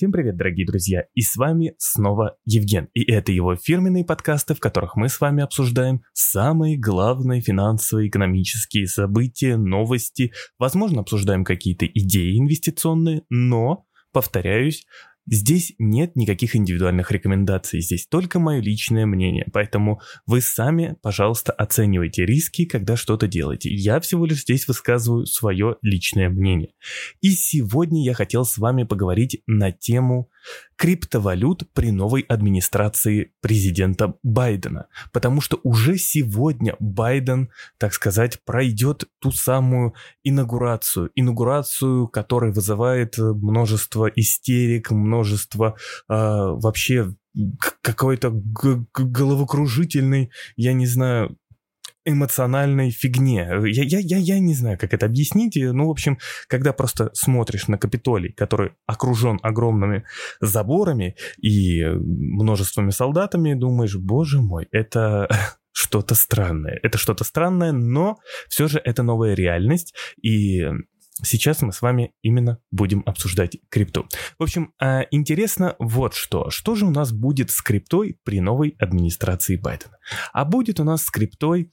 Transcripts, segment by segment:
Всем привет, дорогие друзья, и с вами снова Евген, и это его фирменные подкасты, в которых мы с вами обсуждаем самые главные финансовые экономические события, новости, возможно, обсуждаем какие-то идеи инвестиционные, но, повторяюсь, Здесь нет никаких индивидуальных рекомендаций, здесь только мое личное мнение, поэтому вы сами, пожалуйста, оценивайте риски, когда что-то делаете. Я всего лишь здесь высказываю свое личное мнение. И сегодня я хотел с вами поговорить на тему криптовалют при новой администрации президента Байдена. Потому что уже сегодня Байден, так сказать, пройдет ту самую инаугурацию. Инаугурацию, которая вызывает множество истерик, множество э, вообще какой-то головокружительный, я не знаю, эмоциональной фигне. Я, я, я, я не знаю, как это объяснить. Ну, в общем, когда просто смотришь на Капитолий, который окружен огромными заборами и множествами солдатами, думаешь, боже мой, это что-то странное. Это что-то странное, но все же это новая реальность, и Сейчас мы с вами именно будем обсуждать крипту. В общем, а, интересно вот что. Что же у нас будет с криптой при новой администрации Байдена? А будет у нас с криптой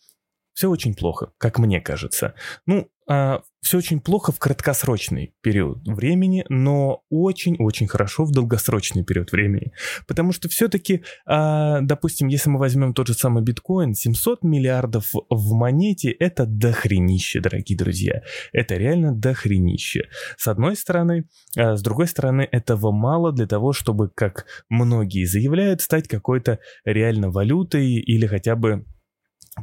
все очень плохо, как мне кажется. Ну, а, все очень плохо в краткосрочный период времени, но очень-очень хорошо в долгосрочный период времени. Потому что все-таки, а, допустим, если мы возьмем тот же самый биткоин, 700 миллиардов в монете — это дохренище, дорогие друзья. Это реально дохренище. С одной стороны. А с другой стороны, этого мало для того, чтобы, как многие заявляют, стать какой-то реально валютой или хотя бы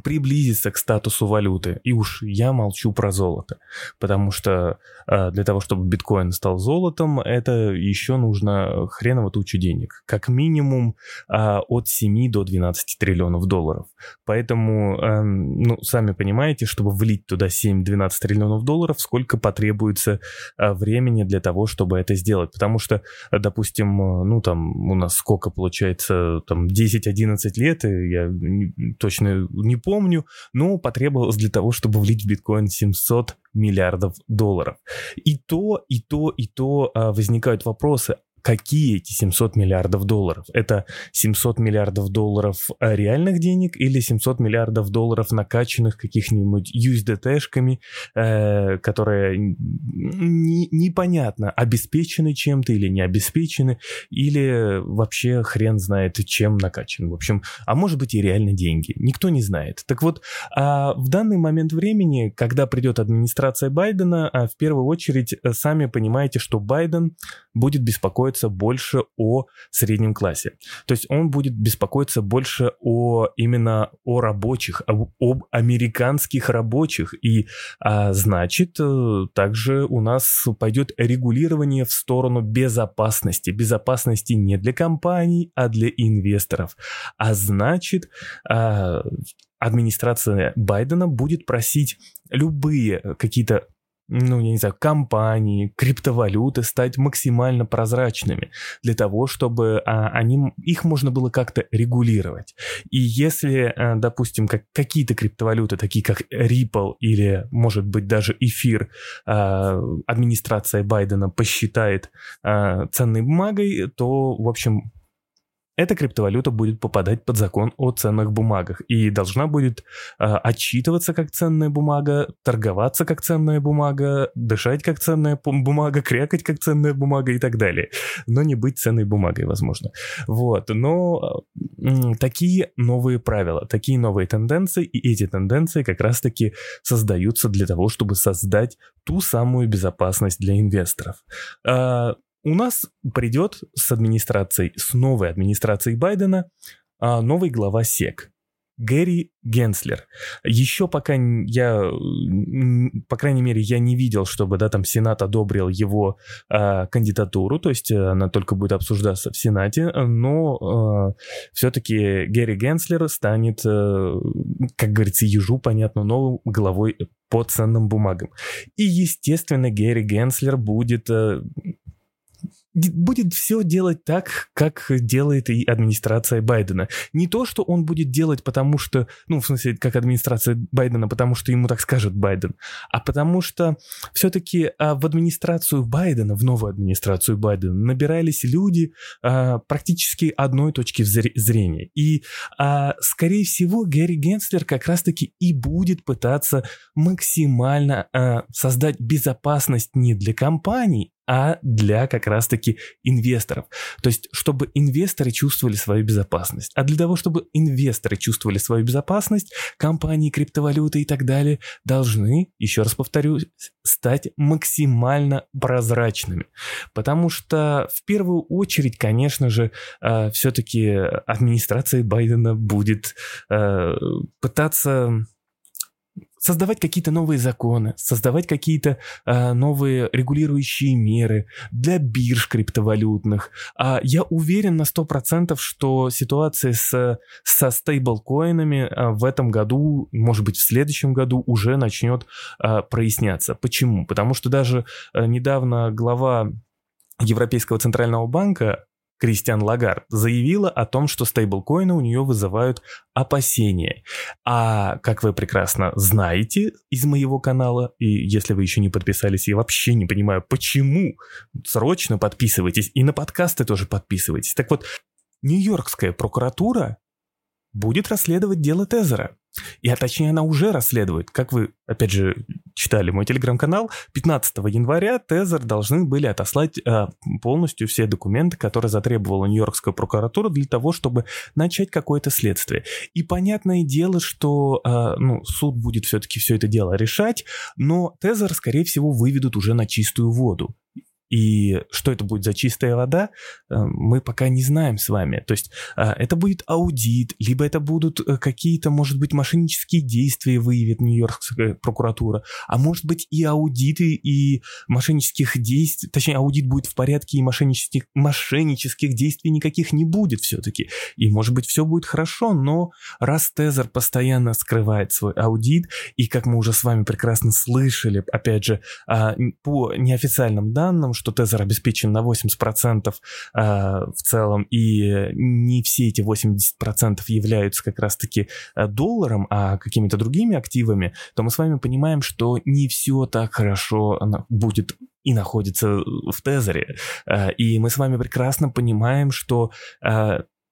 приблизиться к статусу валюты. И уж я молчу про золото, потому что э, для того, чтобы биткоин стал золотом, это еще нужно хреново тучу денег. Как минимум э, от 7 до 12 триллионов долларов. Поэтому, э, ну, сами понимаете, чтобы влить туда 7-12 триллионов долларов, сколько потребуется э, времени для того, чтобы это сделать. Потому что, допустим, ну, там у нас сколько получается, там 10-11 лет, и я точно не помню, но потребовалось для того, чтобы влить в биткоин 700 миллиардов долларов. И то, и то, и то а, возникают вопросы, какие эти 700 миллиардов долларов? Это 700 миллиардов долларов э, реальных денег или 700 миллиардов долларов накачанных каких-нибудь USDT-шками, э, которые не, непонятно, обеспечены чем-то или не обеспечены, или вообще хрен знает, чем накачан. В общем, а может быть и реально деньги. Никто не знает. Так вот, а в данный момент времени, когда придет администрация Байдена, а в первую очередь э, сами понимаете, что Байден будет беспокоиться беспокоиться больше о среднем классе. То есть он будет беспокоиться больше о именно о рабочих, об, об американских рабочих. И а, значит, э, также у нас пойдет регулирование в сторону безопасности. Безопасности не для компаний, а для инвесторов. А значит, а, администрация Байдена будет просить любые какие-то ну, я не знаю, компании, криптовалюты стать максимально прозрачными для того, чтобы а, они, их можно было как-то регулировать. И если, а, допустим, как, какие-то криптовалюты, такие как Ripple или, может быть, даже эфир, а, администрация Байдена посчитает а, ценной бумагой, то, в общем, эта криптовалюта будет попадать под закон о ценных бумагах и должна будет э, отчитываться как ценная бумага, торговаться как ценная бумага, дышать как ценная бумага, крякать как ценная бумага и так далее. Но не быть ценной бумагой, возможно. Вот. Но э, такие новые правила, такие новые тенденции, и эти тенденции как раз-таки создаются для того, чтобы создать ту самую безопасность для инвесторов. Э, у нас придет с администрацией, с новой администрацией Байдена а, новый глава СЕК. Гэри Генслер. Еще пока я, по крайней мере, я не видел, чтобы, да, там Сенат одобрил его э, кандидатуру, то есть она только будет обсуждаться в Сенате, но э, все-таки Гэри Генслер станет, э, как говорится, ежу, понятно, новым главой по ценным бумагам. И, естественно, Гэри Генслер будет э, будет все делать так, как делает и администрация Байдена. Не то, что он будет делать, потому что, ну, в смысле, как администрация Байдена, потому что ему так скажет Байден, а потому что все-таки а, в администрацию Байдена, в новую администрацию Байдена набирались люди а, практически одной точки зрения. И, а, скорее всего, Гэри Генслер как раз-таки и будет пытаться максимально а, создать безопасность не для компаний, а для как раз-таки инвесторов. То есть, чтобы инвесторы чувствовали свою безопасность. А для того, чтобы инвесторы чувствовали свою безопасность, компании, криптовалюты и так далее должны, еще раз повторю, стать максимально прозрачными. Потому что в первую очередь, конечно же, э, все-таки администрация Байдена будет э, пытаться создавать какие-то новые законы, создавать какие-то э, новые регулирующие меры для бирж криптовалютных. А я уверен на 100%, что ситуация с, со стейблкоинами э, в этом году, может быть в следующем году уже начнет э, проясняться. Почему? Потому что даже недавно глава Европейского центрального банка Кристиан Лагард заявила о том, что стейблкоины у нее вызывают опасения. А как вы прекрасно знаете из моего канала, и если вы еще не подписались, я вообще не понимаю, почему, срочно подписывайтесь и на подкасты тоже подписывайтесь. Так вот, Нью-Йоркская прокуратура будет расследовать дело Тезера. И, а точнее, она уже расследует. Как вы, опять же, читали мой телеграм-канал, 15 января Тезер должны были отослать э, полностью все документы, которые затребовала Нью-Йоркская прокуратура для того, чтобы начать какое-то следствие. И понятное дело, что э, ну, суд будет все-таки все это дело решать, но Тезер, скорее всего, выведут уже на чистую воду. И что это будет за чистая вода, э, мы пока не знаем с вами. То есть э, это будет аудит, либо это будут э, какие-то, может быть, мошеннические действия выявит Нью-Йоркская прокуратура, а может быть и аудиты и мошеннических действий, точнее аудит будет в порядке и мошеннических, мошеннических действий никаких не будет все-таки. И может быть все будет хорошо, но раз Тезер постоянно скрывает свой аудит, и как мы уже с вами прекрасно слышали, опять же, а, по неофициальным данным, что Тезер обеспечен на 80% э, в целом, и не все эти 80% являются как раз-таки э, долларом, а какими-то другими активами, то мы с вами понимаем, что не все так хорошо будет и находится в Тезере. Э, и мы с вами прекрасно понимаем, что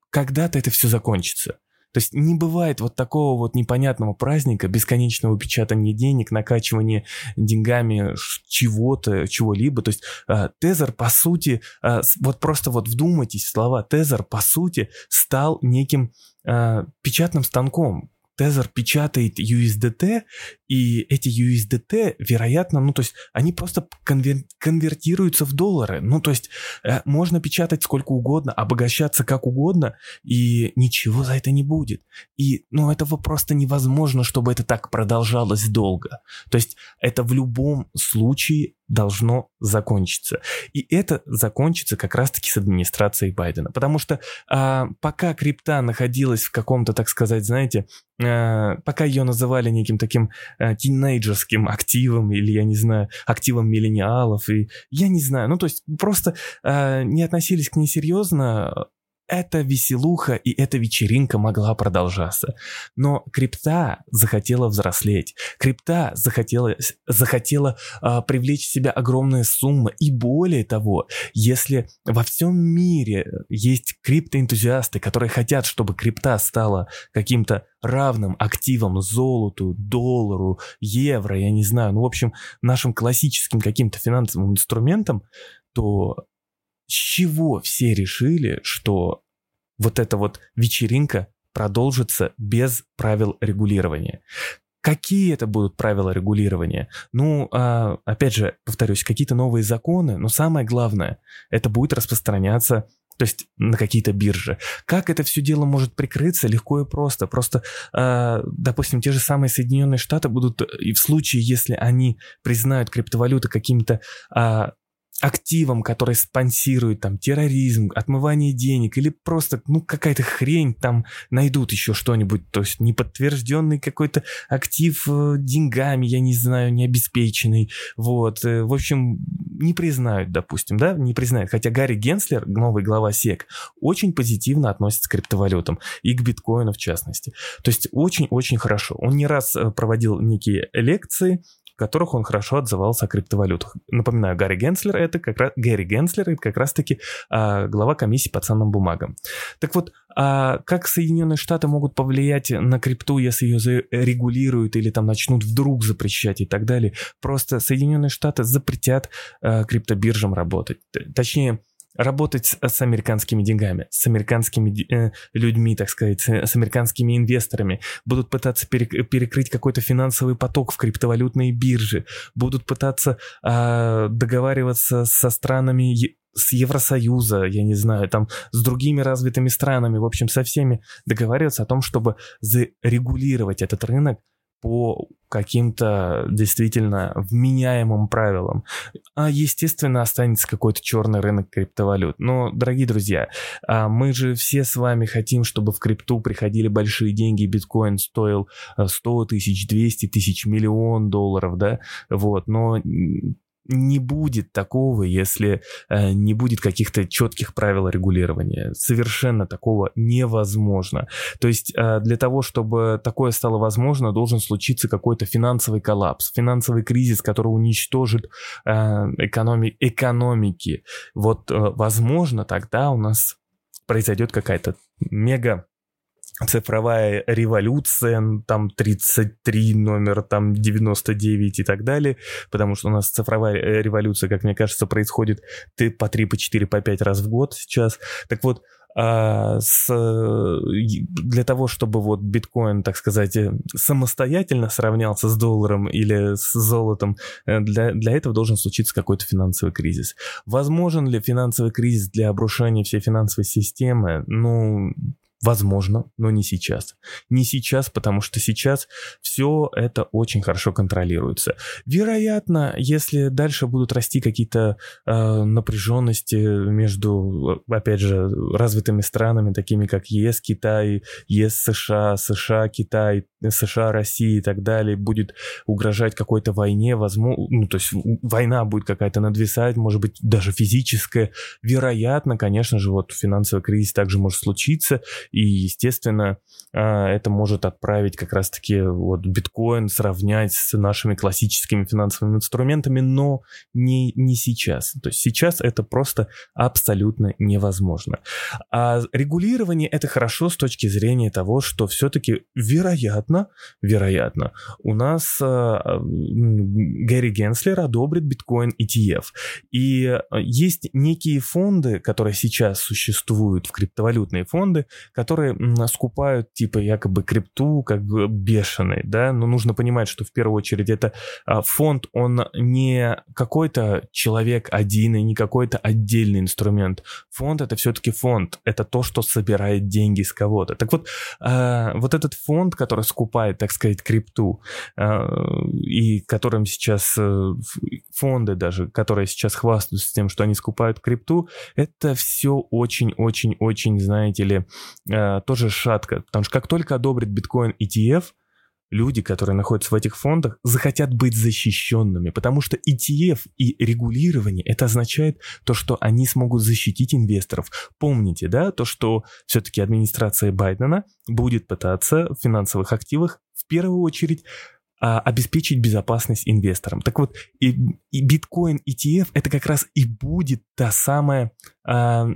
когда-то это все закончится. То есть не бывает вот такого вот непонятного праздника, бесконечного печатания денег, накачивания деньгами чего-то, чего-либо. То есть э, Тезер, по сути, э, вот просто вот вдумайтесь в слова, Тезер, по сути, стал неким э, печатным станком, Тезер печатает USDT, и эти USDT, вероятно, ну, то есть они просто конвер- конвертируются в доллары. Ну, то есть э, можно печатать сколько угодно, обогащаться как угодно, и ничего за это не будет. И, ну, этого просто невозможно, чтобы это так продолжалось долго. То есть это в любом случае должно закончиться. И это закончится как раз-таки с администрацией Байдена. Потому что а, пока крипта находилась в каком-то, так сказать, знаете, а, пока ее называли неким таким а, тинейджерским активом или, я не знаю, активом миллениалов, и я не знаю, ну то есть просто а, не относились к ней серьезно, эта веселуха и эта вечеринка могла продолжаться. Но крипта захотела взрослеть. Крипта захотела, захотела а, привлечь в себя огромные суммы. И более того, если во всем мире есть криптоэнтузиасты, которые хотят, чтобы крипта стала каким-то равным активом золоту, доллару, евро, я не знаю, ну, в общем, нашим классическим каким-то финансовым инструментом, то с чего все решили, что вот эта вот вечеринка продолжится без правил регулирования. Какие это будут правила регулирования? Ну, а, опять же, повторюсь, какие-то новые законы, но самое главное, это будет распространяться то есть на какие-то биржи. Как это все дело может прикрыться? Легко и просто. Просто, э, допустим, те же самые Соединенные Штаты будут, и в случае, если они признают криптовалюты какими-то э, активам, которые спонсируют там терроризм, отмывание денег или просто, ну, какая-то хрень, там найдут еще что-нибудь, то есть неподтвержденный какой-то актив э, деньгами, я не знаю, не обеспеченный, вот, э, в общем, не признают, допустим, да, не признают, хотя Гарри Генслер, новый глава СЕК, очень позитивно относится к криптовалютам и к биткоину в частности, то есть очень-очень хорошо, он не раз э, проводил некие лекции, в которых он хорошо отзывался о криптовалютах. Напоминаю, Гарри Генслер это как раз Гэри Генслер это как раз-таки а, глава комиссии по ценным бумагам. Так вот, а как Соединенные Штаты могут повлиять на крипту, если ее зарегулируют или там начнут вдруг запрещать и так далее? Просто Соединенные Штаты запретят а, криптобиржам работать. Точнее, работать с, американскими деньгами, с американскими э, людьми, так сказать, с американскими инвесторами, будут пытаться перек, перекрыть какой-то финансовый поток в криптовалютные биржи, будут пытаться э, договариваться со странами с Евросоюза, я не знаю, там с другими развитыми странами, в общем, со всеми договариваться о том, чтобы зарегулировать этот рынок по каким-то действительно вменяемым правилам. А, естественно, останется какой-то черный рынок криптовалют. Но, дорогие друзья, а, мы же все с вами хотим, чтобы в крипту приходили большие деньги, биткоин стоил 100 тысяч, 200 тысяч, миллион долларов, да, вот, но не будет такого, если э, не будет каких-то четких правил регулирования. Совершенно такого невозможно. То есть э, для того, чтобы такое стало возможно, должен случиться какой-то финансовый коллапс, финансовый кризис, который уничтожит э, экономи экономики. Вот, э, возможно, тогда у нас произойдет какая-то мега цифровая революция, там 33, номер там 99 и так далее, потому что у нас цифровая э, революция, как мне кажется, происходит по 3, по 4, по 5 раз в год сейчас. Так вот, а с, для того, чтобы вот биткоин, так сказать, э, самостоятельно сравнялся с долларом или с золотом, э, для, для этого должен случиться какой-то финансовый кризис. Возможен ли финансовый кризис для обрушения всей финансовой системы? Ну, Возможно, но не сейчас. Не сейчас, потому что сейчас все это очень хорошо контролируется. Вероятно, если дальше будут расти какие-то э, напряженности между, опять же, развитыми странами, такими как ЕС, Китай, ЕС, США, США, Китай, США, Россия и так далее, будет угрожать какой-то войне, возможно, ну, то есть война будет какая-то надвисать, может быть, даже физическая. Вероятно, конечно же, вот финансовый кризис также может случиться, и, естественно, а, это может отправить как раз-таки вот биткоин сравнять с нашими классическими финансовыми инструментами, но не, не сейчас. То есть сейчас это просто абсолютно невозможно. А регулирование это хорошо с точки зрения того, что все-таки вероятно, вероятно, у нас а, Гэри Генслер одобрит биткоин ETF. И есть некие фонды, которые сейчас существуют, в криптовалютные фонды, которые скупают типа якобы крипту как бешеный, да, но нужно понимать, что в первую очередь это а, фонд, он не какой-то человек один и не какой-то отдельный инструмент. Фонд это все-таки фонд, это то, что собирает деньги с кого-то. Так вот, а, вот этот фонд, который скупает, так сказать, крипту, а, и которым сейчас э, фонды даже, которые сейчас хвастаются тем, что они скупают крипту, это все очень-очень-очень, знаете ли, тоже шатко, потому что как только одобрит биткоин ETF, люди, которые находятся в этих фондах, захотят быть защищенными, потому что ETF и регулирование, это означает то, что они смогут защитить инвесторов. Помните, да, то, что все-таки администрация Байдена будет пытаться в финансовых активах в первую очередь а, обеспечить безопасность инвесторам. Так вот, и, и биткоин ETF это как раз и будет та самая а,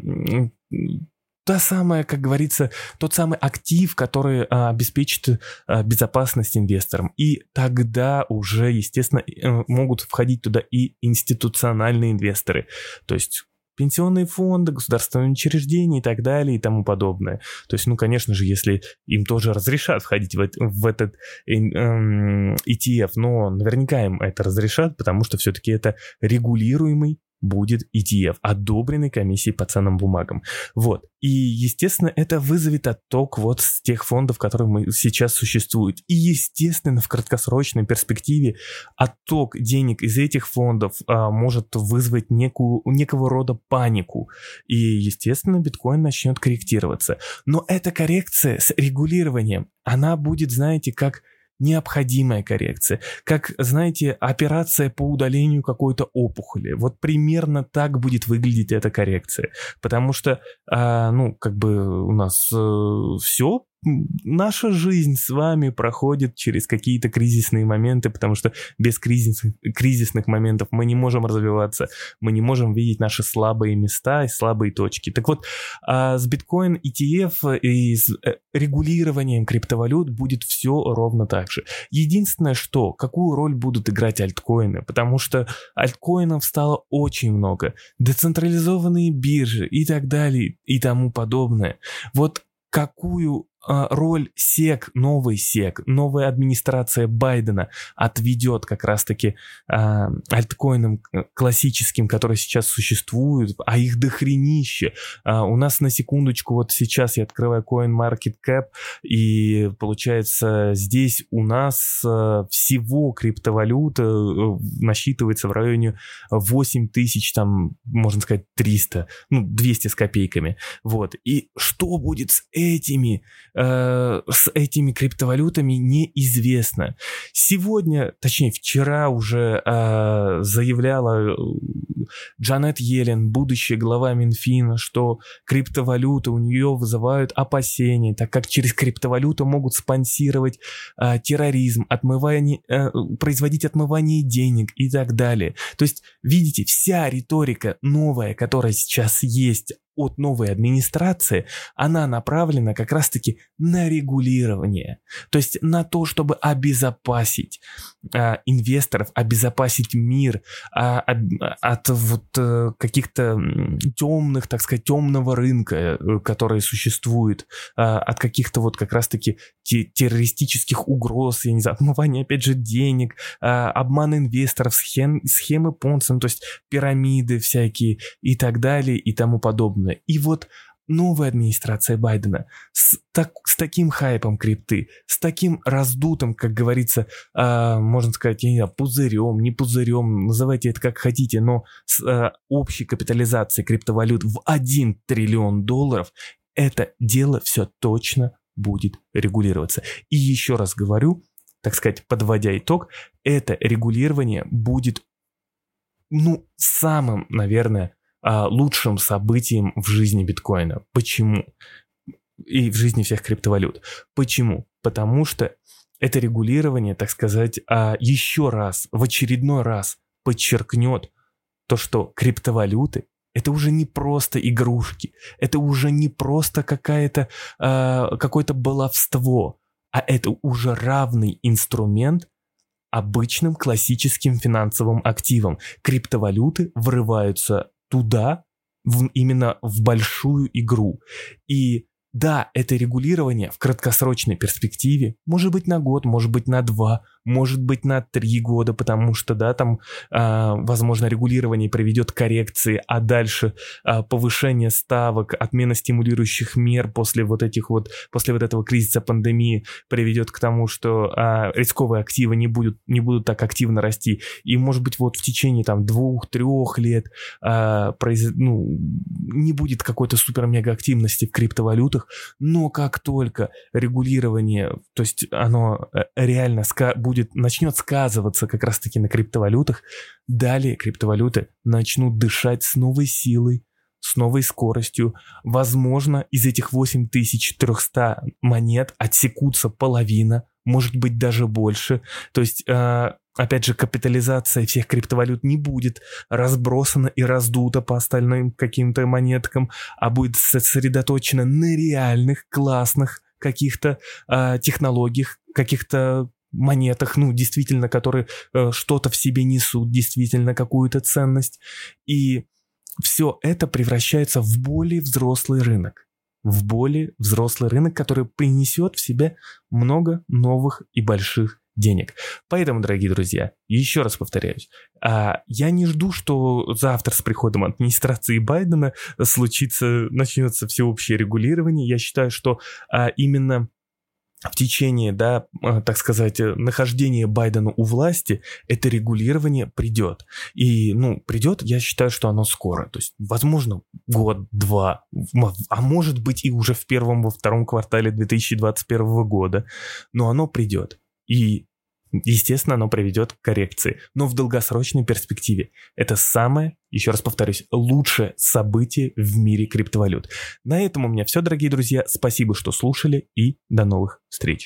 та самая, как говорится, тот самый актив, который а, обеспечит а, безопасность инвесторам. И тогда уже, естественно, э, могут входить туда и институциональные инвесторы. То есть пенсионные фонды, государственные учреждения и так далее и тому подобное. То есть, ну, конечно же, если им тоже разрешат входить в, в этот ETF, но наверняка им это разрешат, потому что все-таки это регулируемый будет ETF, одобренный комиссией по ценным бумагам. Вот. И, естественно, это вызовет отток вот с тех фондов, которые мы сейчас существуют. И, естественно, в краткосрочной перспективе отток денег из этих фондов а, может вызвать некую, некого рода панику. И, естественно, биткоин начнет корректироваться. Но эта коррекция с регулированием, она будет, знаете, как необходимая коррекция. Как, знаете, операция по удалению какой-то опухоли. Вот примерно так будет выглядеть эта коррекция. Потому что, а, ну, как бы у нас э, все наша жизнь с вами проходит через какие-то кризисные моменты, потому что без кризисных, кризисных моментов мы не можем развиваться, мы не можем видеть наши слабые места и слабые точки. Так вот, а с биткоин ETF и с э, регулированием криптовалют будет все ровно так же. Единственное, что, какую роль будут играть альткоины, потому что альткоинов стало очень много, децентрализованные биржи и так далее и тому подобное. Вот какую роль СЕК, новый СЕК, новая администрация Байдена отведет как раз-таки э, альткоинам классическим, которые сейчас существуют, а их дохренище. Э, у нас на секундочку, вот сейчас я открываю CoinMarketCap, и получается здесь у нас э, всего криптовалюта э, насчитывается в районе 8 тысяч, там, можно сказать, 300, ну, 200 с копейками. Вот. И что будет с этими э, с этими криптовалютами неизвестно. Сегодня, точнее вчера уже э, заявляла э, Джанет Йеллен, будущая глава Минфина, что криптовалюты у нее вызывают опасения, так как через криптовалюту могут спонсировать э, терроризм, отмывание, э, производить отмывание денег и так далее. То есть, видите, вся риторика новая, которая сейчас есть от новой администрации, она направлена как раз-таки на регулирование. То есть на то, чтобы обезопасить а, инвесторов, обезопасить мир а, от, от вот а, каких-то темных, так сказать, темного рынка, э, который существует, а, от каких-то вот как раз-таки террористических угроз, я не знаю, отмывания, опять же, денег, а, обман инвесторов, схем, схемы Понса, ну, то есть пирамиды всякие и так далее и тому подобное. И вот новая администрация Байдена с, так, с таким хайпом крипты, с таким раздутым, как говорится, э, можно сказать, я не знаю, пузырем, не пузырем, называйте это как хотите, но с э, общей капитализацией криптовалют в 1 триллион долларов, это дело все точно будет регулироваться. И еще раз говорю, так сказать, подводя итог, это регулирование будет, ну, самым, наверное, а, лучшим событием в жизни биткоина. Почему? И в жизни всех криптовалют. Почему? Потому что это регулирование, так сказать, а, еще раз, в очередной раз подчеркнет то, что криптовалюты это уже не просто игрушки, это уже не просто какая-то, э, какое-то баловство, а это уже равный инструмент обычным классическим финансовым активам. Криптовалюты врываются туда, в, именно в большую игру. И да, это регулирование в краткосрочной перспективе, может быть на год, может быть на два, может быть на три года, потому что, да, там, э, возможно, регулирование приведет к коррекции, а дальше э, повышение ставок, отмена стимулирующих мер после вот этих вот, после вот этого кризиса пандемии приведет к тому, что э, рисковые активы не будут, не будут так активно расти. И, может быть, вот в течение там двух-трех лет э, произ... ну, не будет какой-то супер-мега активности в криптовалютах, но как только регулирование, то есть оно реально будет будет, начнет сказываться как раз-таки на криптовалютах, далее криптовалюты начнут дышать с новой силой, с новой скоростью. Возможно, из этих 8300 монет отсекутся половина, может быть даже больше. То есть, э, опять же, капитализация всех криптовалют не будет разбросана и раздута по остальным каким-то монеткам, а будет сосредоточена на реальных, классных каких-то э, технологиях, каких-то монетах, ну, действительно, которые э, что-то в себе несут, действительно какую-то ценность. И все это превращается в более взрослый рынок. В более взрослый рынок, который принесет в себе много новых и больших денег. Поэтому, дорогие друзья, еще раз повторяюсь, а, я не жду, что завтра с приходом администрации Байдена случится, начнется всеобщее регулирование. Я считаю, что а, именно в течение, да, а, так сказать, нахождения Байдена у власти это регулирование придет. И, ну, придет, я считаю, что оно скоро. То есть, возможно, год-два, а может быть и уже в первом, во втором квартале 2021 года. Но оно придет. И Естественно, оно приведет к коррекции, но в долгосрочной перспективе это самое, еще раз повторюсь, лучшее событие в мире криптовалют. На этом у меня все, дорогие друзья. Спасибо, что слушали и до новых встреч.